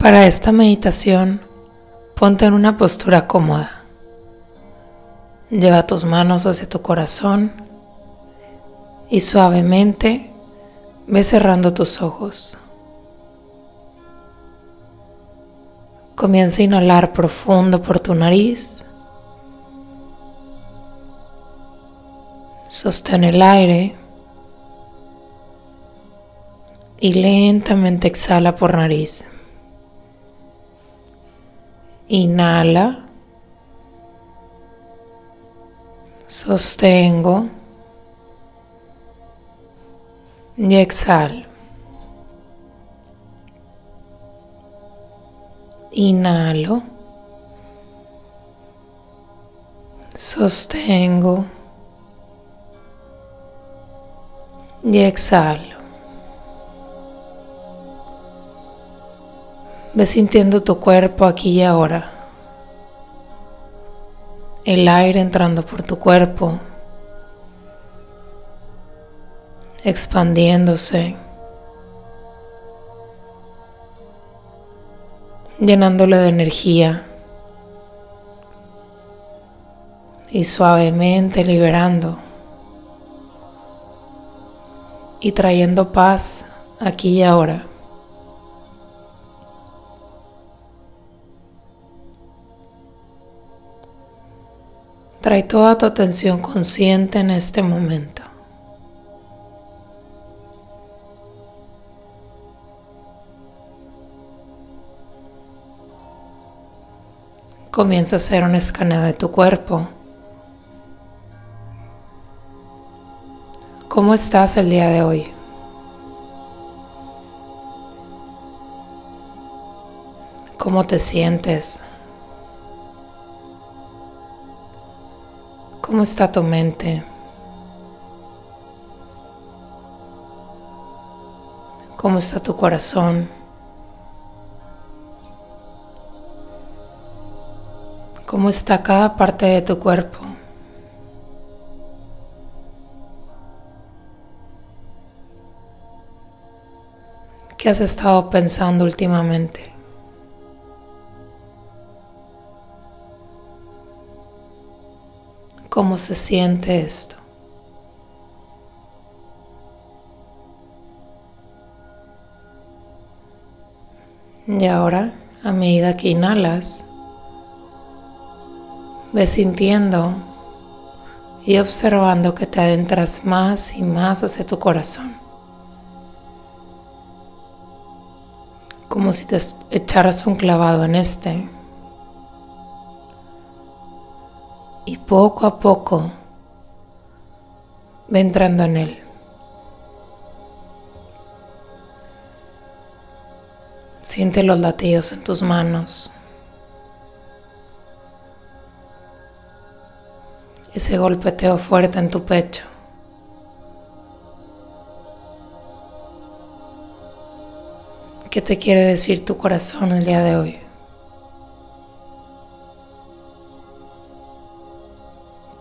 Para esta meditación, ponte en una postura cómoda. Lleva tus manos hacia tu corazón y suavemente ve cerrando tus ojos. Comienza a inhalar profundo por tu nariz. Sostén el aire y lentamente exhala por nariz. Inhala. Sostengo. Y exhalo. Inhalo. Sostengo. Y exhalo. Ve sintiendo tu cuerpo aquí y ahora. El aire entrando por tu cuerpo, expandiéndose, llenándole de energía y suavemente liberando y trayendo paz aquí y ahora. Trae toda tu atención consciente en este momento. Comienza a hacer un escaneo de tu cuerpo. ¿Cómo estás el día de hoy? ¿Cómo te sientes? ¿Cómo está tu mente? ¿Cómo está tu corazón? ¿Cómo está cada parte de tu cuerpo? ¿Qué has estado pensando últimamente? Cómo se siente esto. Y ahora, a medida que inhalas, ves sintiendo y observando que te adentras más y más hacia tu corazón. Como si te echaras un clavado en este y poco a poco ve entrando en él. Siente los latidos en tus manos. Ese golpeteo fuerte en tu pecho. ¿Qué te quiere decir tu corazón el día de hoy?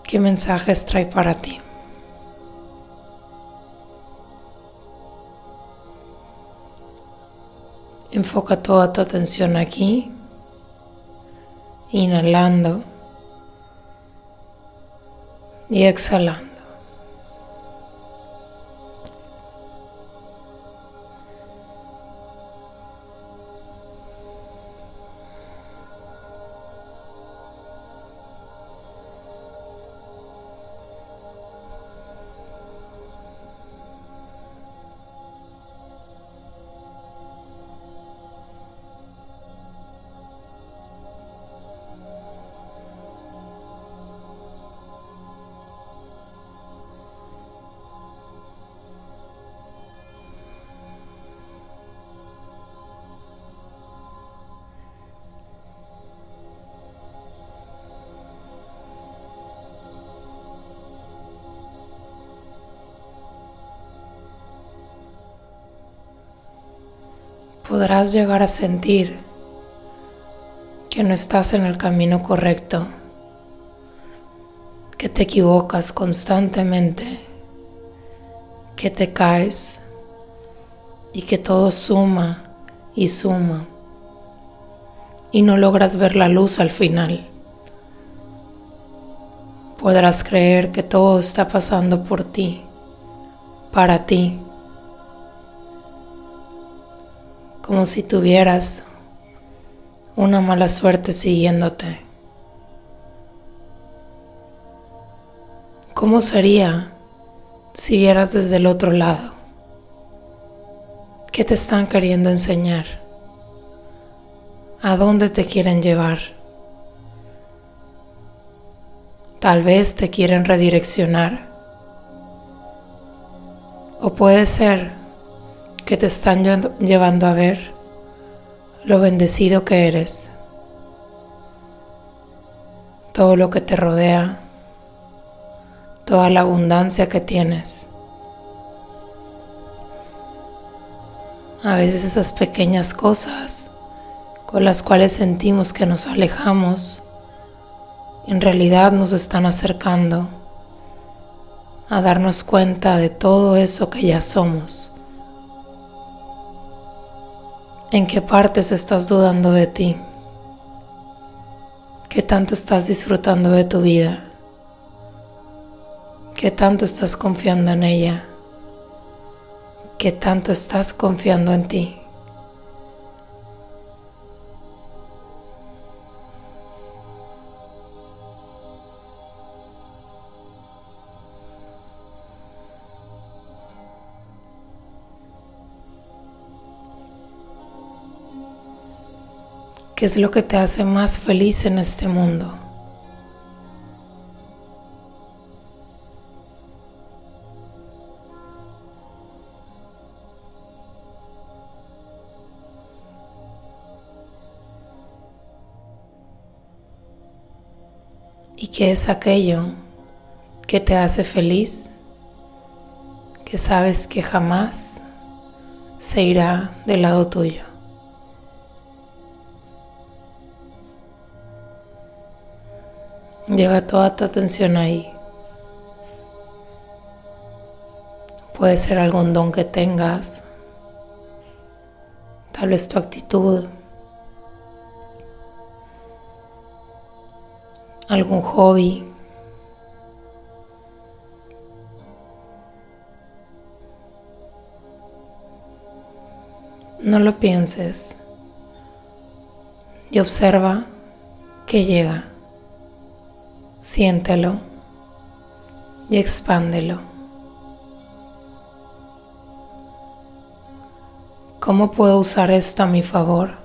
¿Qué mensajes trae para ti? Enfoca toda tu atención aquí, inhalando y exhalando. Podrás llegar a sentir que no estás en el camino correcto, que te equivocas constantemente, que te caes y que todo suma y suma y no logras ver la luz al final. Podrás creer que todo está pasando por ti, para ti, como si tuvieras una mala suerte siguiéndote. ¿Cómo sería si vieras desde el otro lado? ¿Qué te están queriendo enseñar? ¿A dónde te quieren llevar? Tal vez te quieren redireccionar. O puede ser que te están llevando a ver lo bendecido que eres, todo lo que te rodea toda la abundancia que tienes. A veces esas pequeñas cosas con las cuales sentimos que nos alejamos, en realidad nos están acercando a darnos cuenta de todo eso que ya somos. ¿En qué partes estás dudando de ti? ¿Qué tanto estás disfrutando de tu vida? ¿Qué tanto estás confiando en ella? ¿Qué tanto estás confiando en ti? ¿Qué es lo que te hace más feliz en este mundo? y qué es aquello que te hace feliz, que sabes que jamás se irá del lado tuyo. Lleva toda tu atención ahí. Puede ser algún don que tengas, tal vez tu actitud, algún hobby. No lo pienses y observa que llega. Siéntelo y expándelo. ¿Cómo puedo usar esto a mi favor?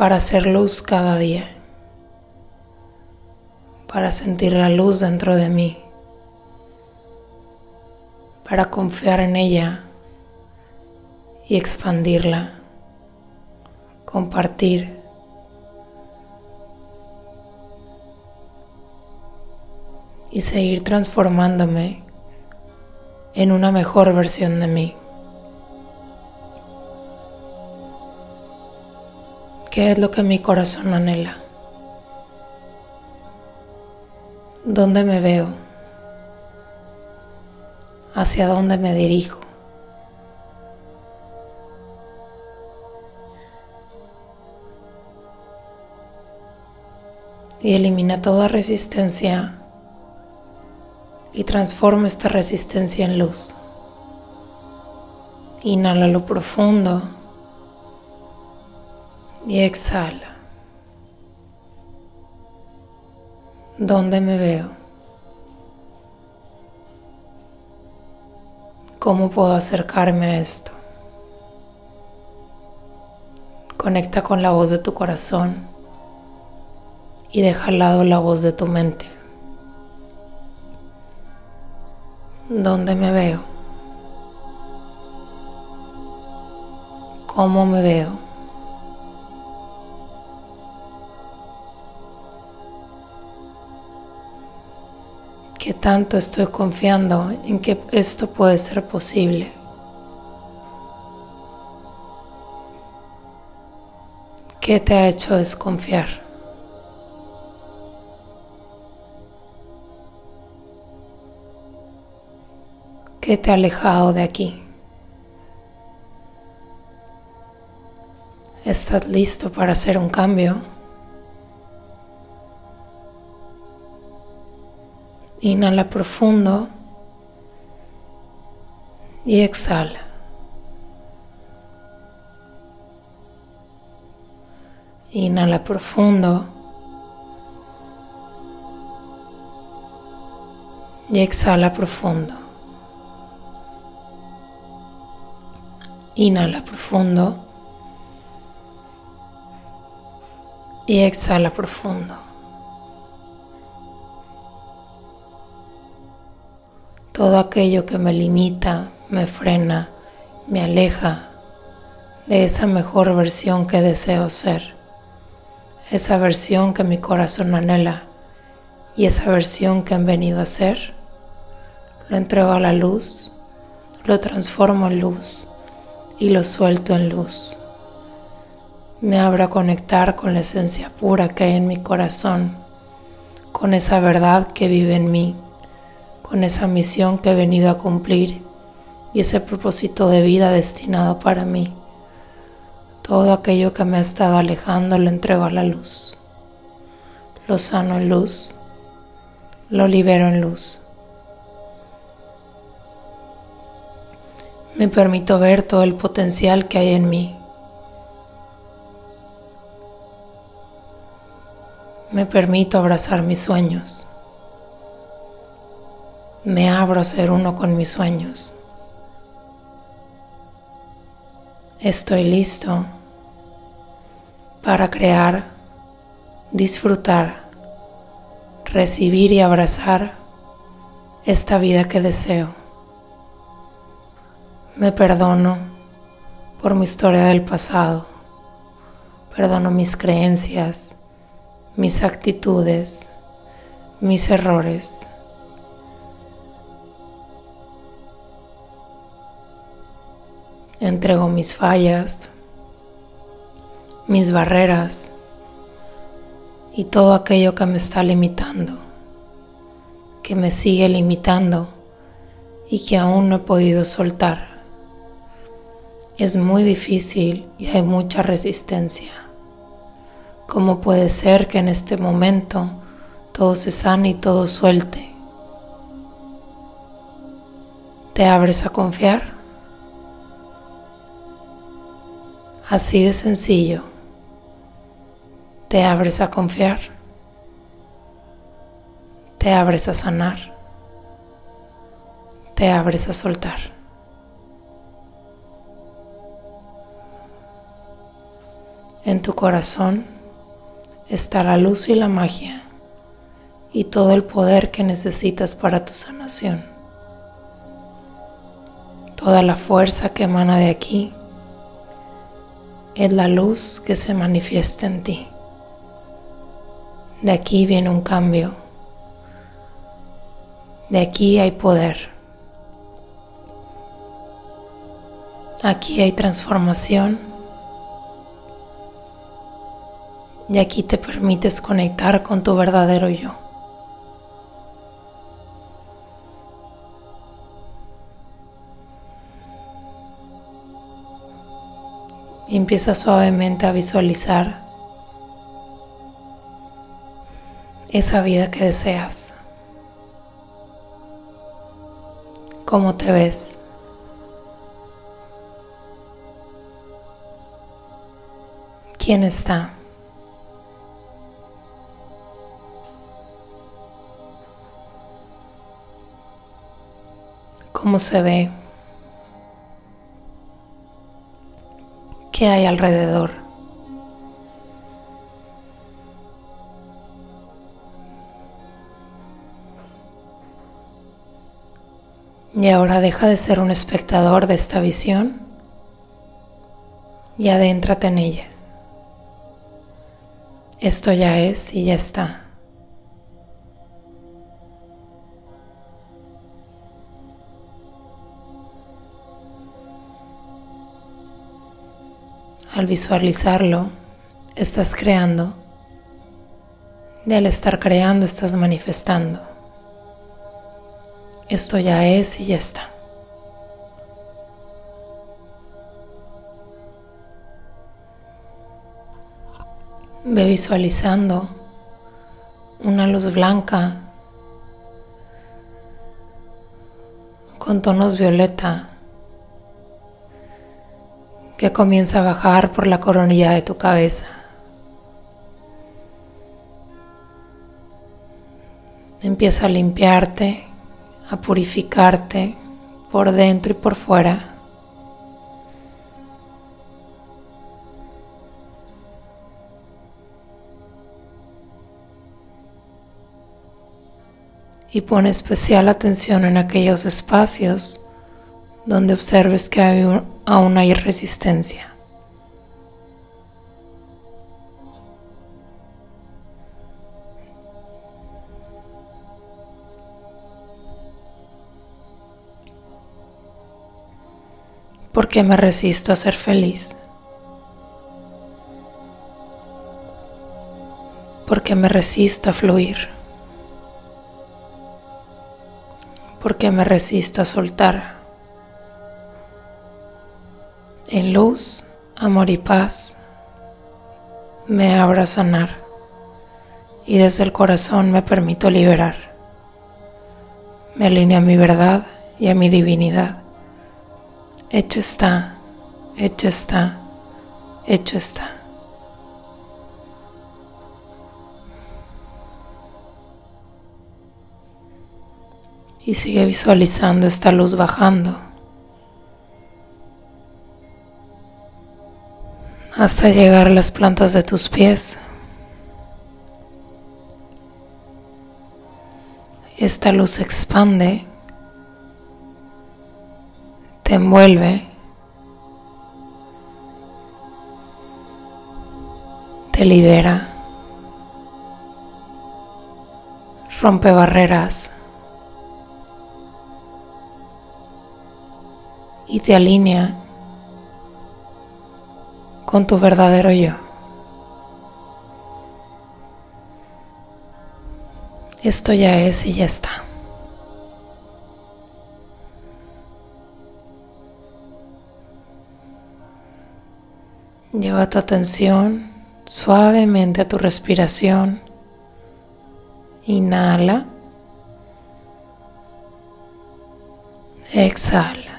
para hacer luz cada día, para sentir la luz dentro de mí, para confiar en ella y expandirla, compartir. Seguir transformándome en una mejor versión de mí. ¿Qué es lo que mi corazón anhela? ¿Dónde me veo? ¿Hacia dónde me dirijo? Y elimina toda resistencia y transforma esta resistencia en luz. Inhala lo profundo y exhala. ¿Dónde me veo? ¿Cómo puedo acercarme a esto? Conecta con la voz de tu corazón y deja al lado la voz de tu mente. ¿Dónde me veo? ¿Cómo me veo? ¿Qué tanto estoy confiando en que esto puede ser posible? ¿Qué te ha hecho desconfiar? ¿Qué te ha alejado de aquí? Estás listo para hacer un cambio. Inhala profundo y exhala. Inhala profundo y exhala profundo. Inhala profundo. Y exhala profundo. Todo aquello que me limita, me frena, me aleja de esa mejor versión que deseo ser, esa versión que mi corazón anhela y esa versión que han venido a ser, lo entrego a la luz, lo transformo en luz y lo suelto en luz me abro a conectar con la esencia pura que hay en mi corazón, con esa verdad que vive en mí, con esa misión que he venido a cumplir y ese propósito de vida destinado para mí. Todo aquello que me ha estado alejando lo entrego a la luz. Lo sano en luz, lo libero en luz. Me permito ver todo el potencial que hay en mí Me permito abrazar mis sueños. Me abro a ser uno con mis sueños. Estoy listo para crear, disfrutar, recibir y abrazar esta vida que deseo. Me perdono por mi historia del pasado. Perdono mis creencias, mis actitudes, mis errores. Entrego mis fallas, mis barreras y todo aquello que me está limitando, que me sigue limitando y que aún no he podido soltar. Es muy difícil y hay mucha resistencia. ¿Cómo puede ser que en este momento todo se sane y todo suelte? ¿Te abres a confiar? Así de sencillo. Te abres a confiar. Te abres a sanar. Te abres a soltar. En tu corazón está la luz y la magia y todo el poder que necesitas para tu sanación. Toda la fuerza que emana de aquí es la luz que se manifiesta en ti. De aquí viene un cambio. De aquí hay poder. Aquí hay transformación y aquí te permites conectar con tu verdadero yo. Y empieza suavemente a visualizar esa vida que deseas. ¿Cómo te ves? ¿Quién está? Cómo se ve, qué hay alrededor. Y ahora deja de ser un espectador de esta visión y adéntrate en ella. Esto ya es y ya está. Al visualizarlo, estás creando y al estar creando estás manifestando. Esto ya es y ya está. Ve visualizando una luz blanca con tonos violeta que comienza a bajar por la coronilla de tu cabeza. Empieza a limpiarte, a purificarte por dentro y por fuera. Y pone especial atención en aquellos espacios donde observes que hay aún hay resistencia. ¿Por qué me resisto a ser feliz? ¿Por qué me resisto a fluir? ¿Por qué me resisto a soltar? Luz, amor y paz, me abro a sanar y desde el corazón me permito liberar. Me alineo a mi verdad y a mi divinidad. Hecho está, hecho está, hecho está. Y sigue visualizando esta luz bajando hasta llegar a las plantas de tus pies. Esta luz expande te envuelve, te libera, rompe barreras y te alinea con tu verdadero yo. Esto ya es y ya está. Lleva tu atención suavemente a tu respiración. Inhala. Exhala.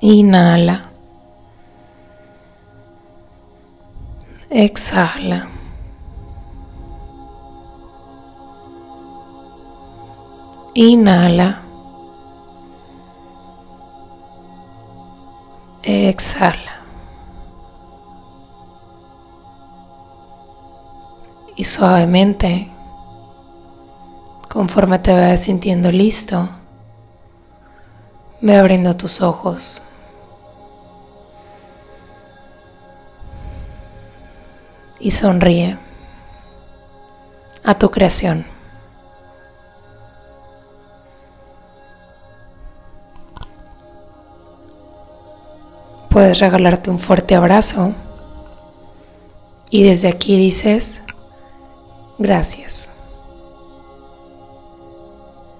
Inhala. Exhala. Inhala. Exhala. Y suavemente, conforme te vayas sintiendo listo, ve abriendo tus ojos. Y sonríe a tu creación. puedes regalarte un fuerte abrazo y desde aquí dices gracias.